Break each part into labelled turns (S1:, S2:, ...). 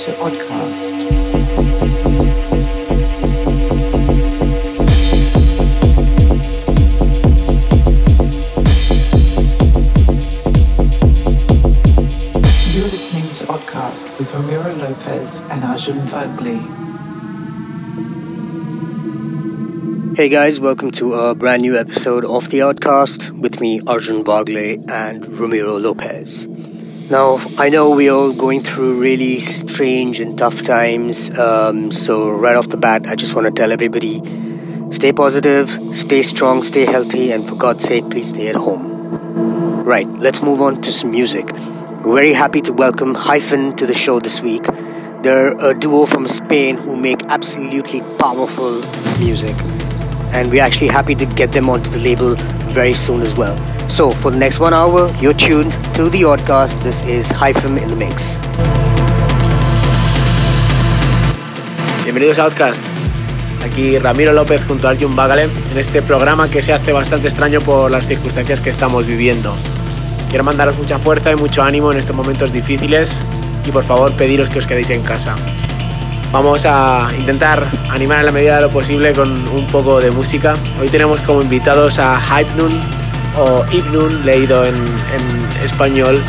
S1: to Oddcast with Ramiro Lopez and Arjun Vagli.
S2: Hey guys, welcome to a brand new episode of The Outcast with me, Arjun Bagle and Ramiro Lopez. Now, I know we're all going through really strange and tough times, um, so right off the bat, I just want to tell everybody stay positive, stay strong, stay healthy, and for God's sake, please stay at home. Right, let's move on to some music. We're very happy to welcome Hyphen to the show this week. They're a duo from Spain who make absolutely powerful music, and we're actually happy to get them onto the label very soon as well. So, for the next one hour, you're tuned to the Oddcast. This is Hyphen in the Mix.
S3: Bienvenidos a Outcast. Aquí Ramiro López junto a Arjun Bagale en este programa que se hace bastante extraño por las circunstancias que estamos viviendo. Quiero mandaros mucha fuerza y mucho ánimo en estos momentos difíciles y por favor pediros que os quedéis en casa. Vamos a intentar animar en la medida de lo posible con un poco de música. Hoy tenemos como invitados a Hypnun o Ibnun leído en, español.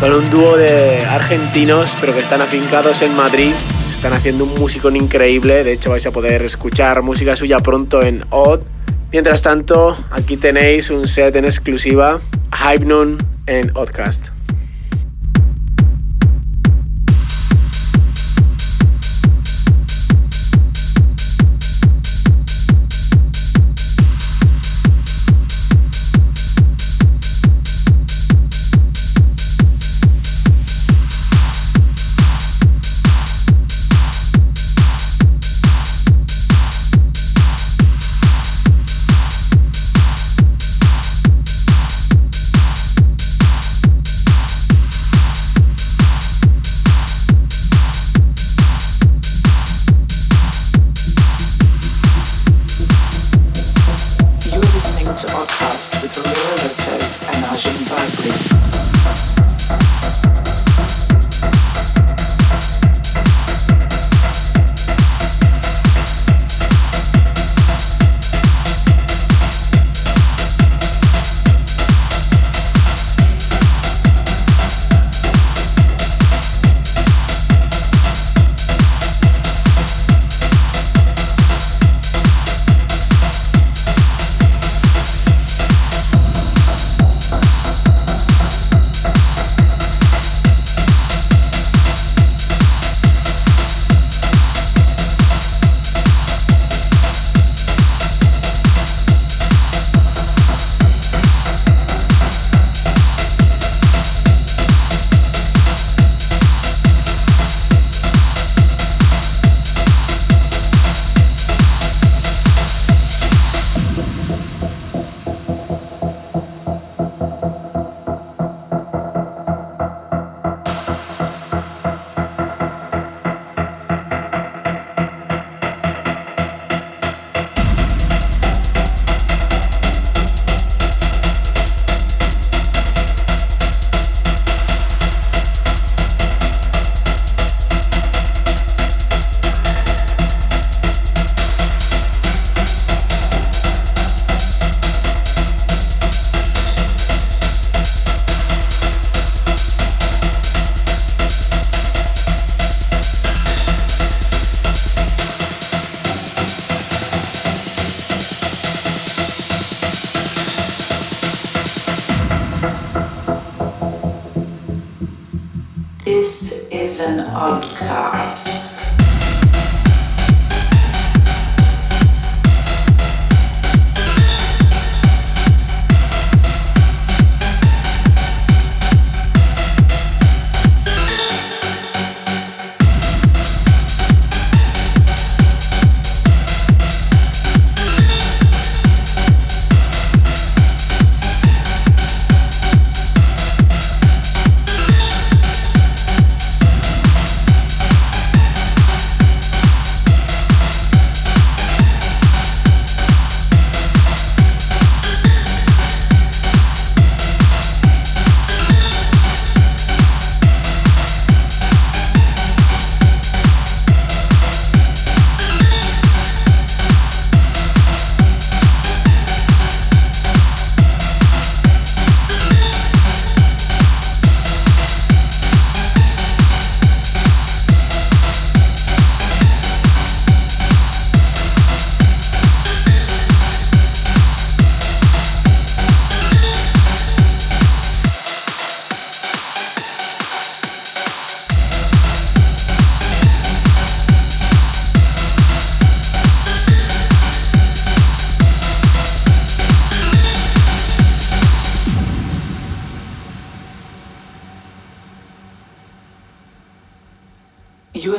S3: Son un dúo de argentinos pero que están afincados en Madrid. Están haciendo un músico increíble. De hecho vais a poder escuchar música suya pronto en Odd. Mientras tanto, aquí tenéis un set en exclusiva, Hypnun en Oddcast.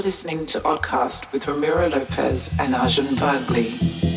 S1: Listening to Oddcast with Ramiro Lopez and Arjun Bagli.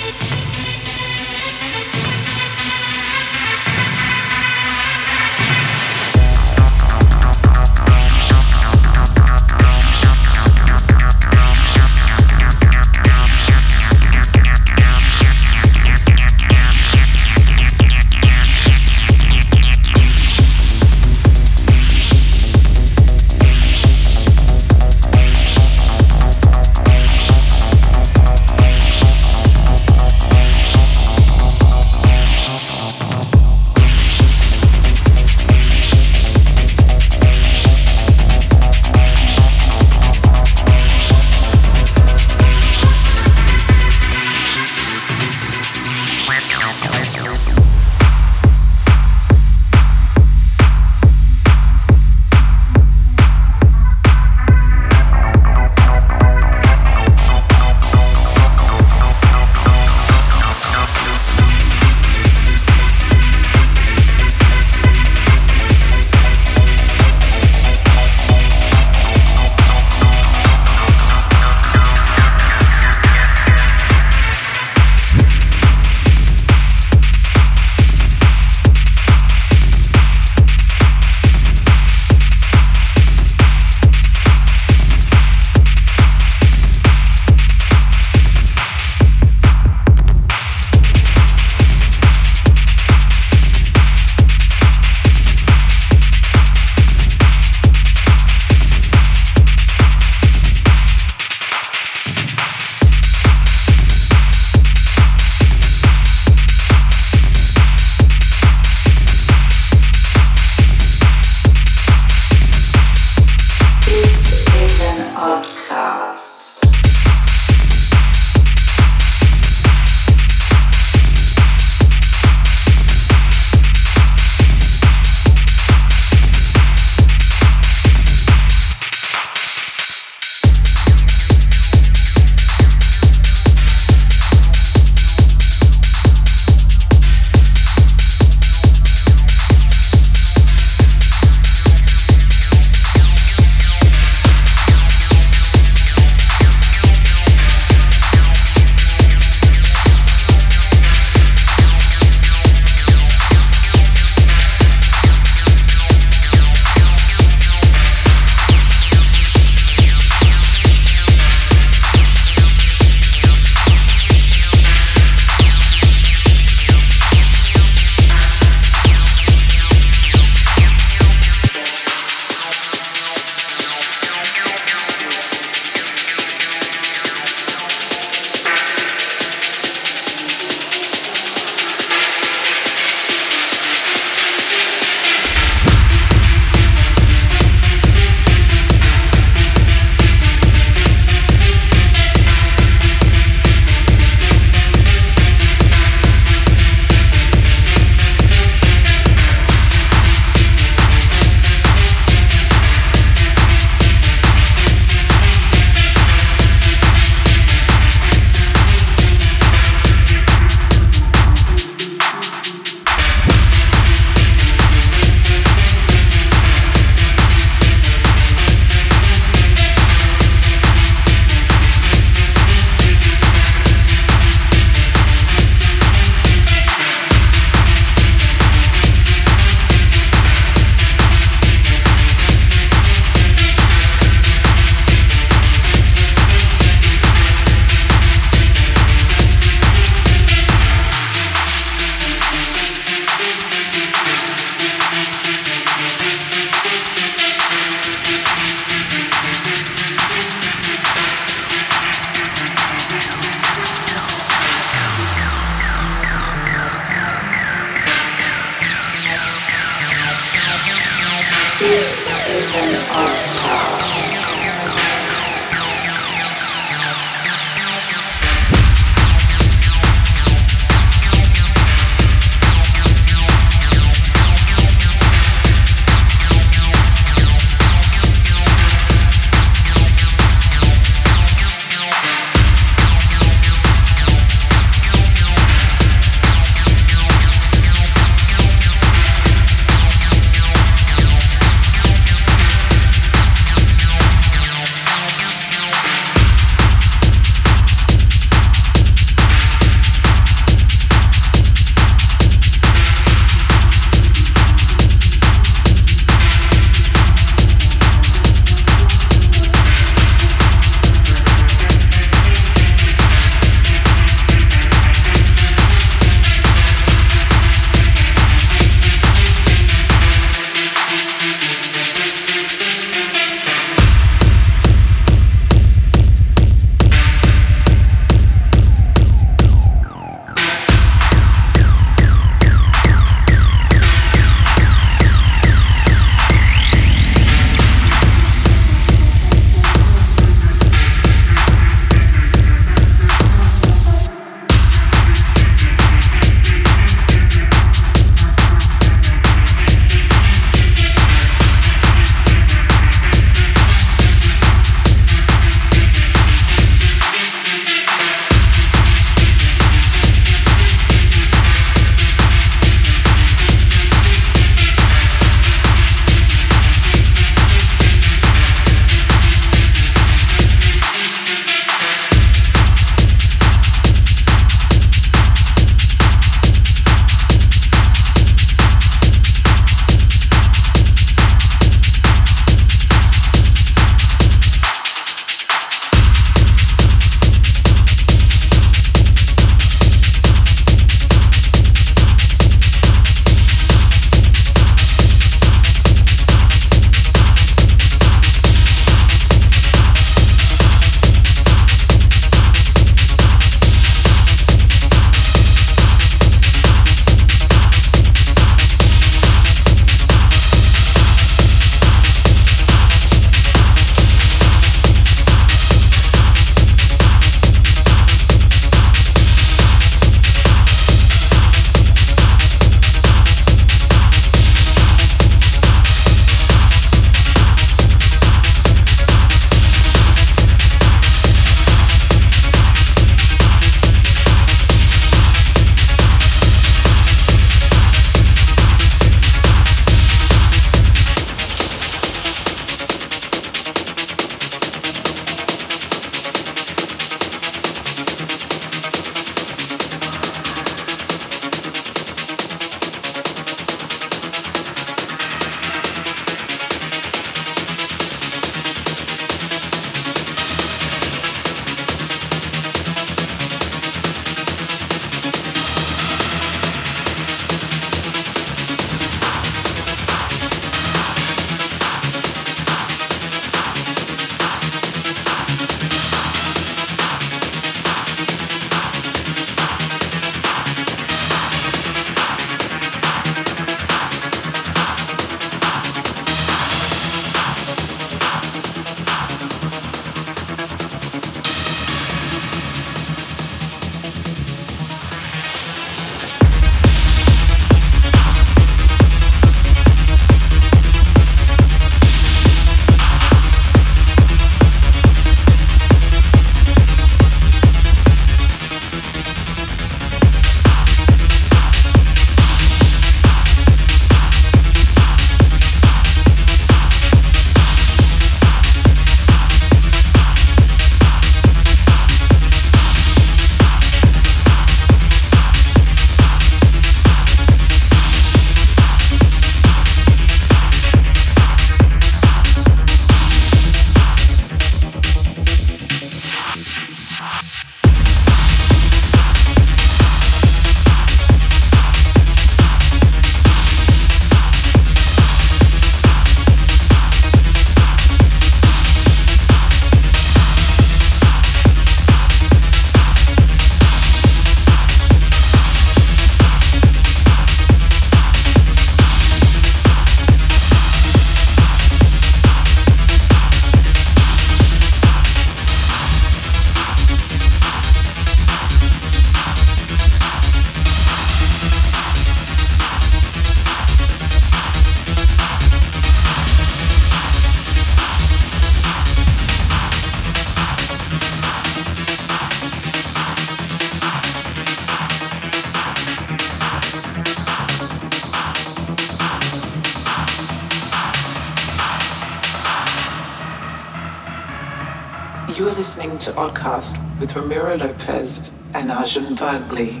S1: podcast with Ramiro Lopez and Arjun Bagli.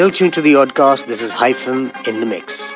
S2: Still tuned to the Oddcast. This is Hyphen in the Mix.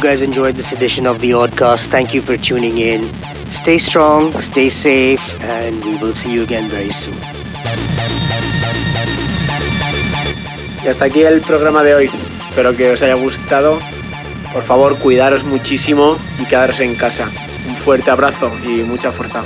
S2: Guys enjoyed this edition of the Oddcast. Thank you for tuning in. Stay strong, stay safe, and we will see you again very soon.
S3: Y hasta aquí el programa de hoy. Espero que os haya gustado. Por favor, cuidaros muchísimo y quedaros en casa. Un fuerte abrazo y mucha fuerza.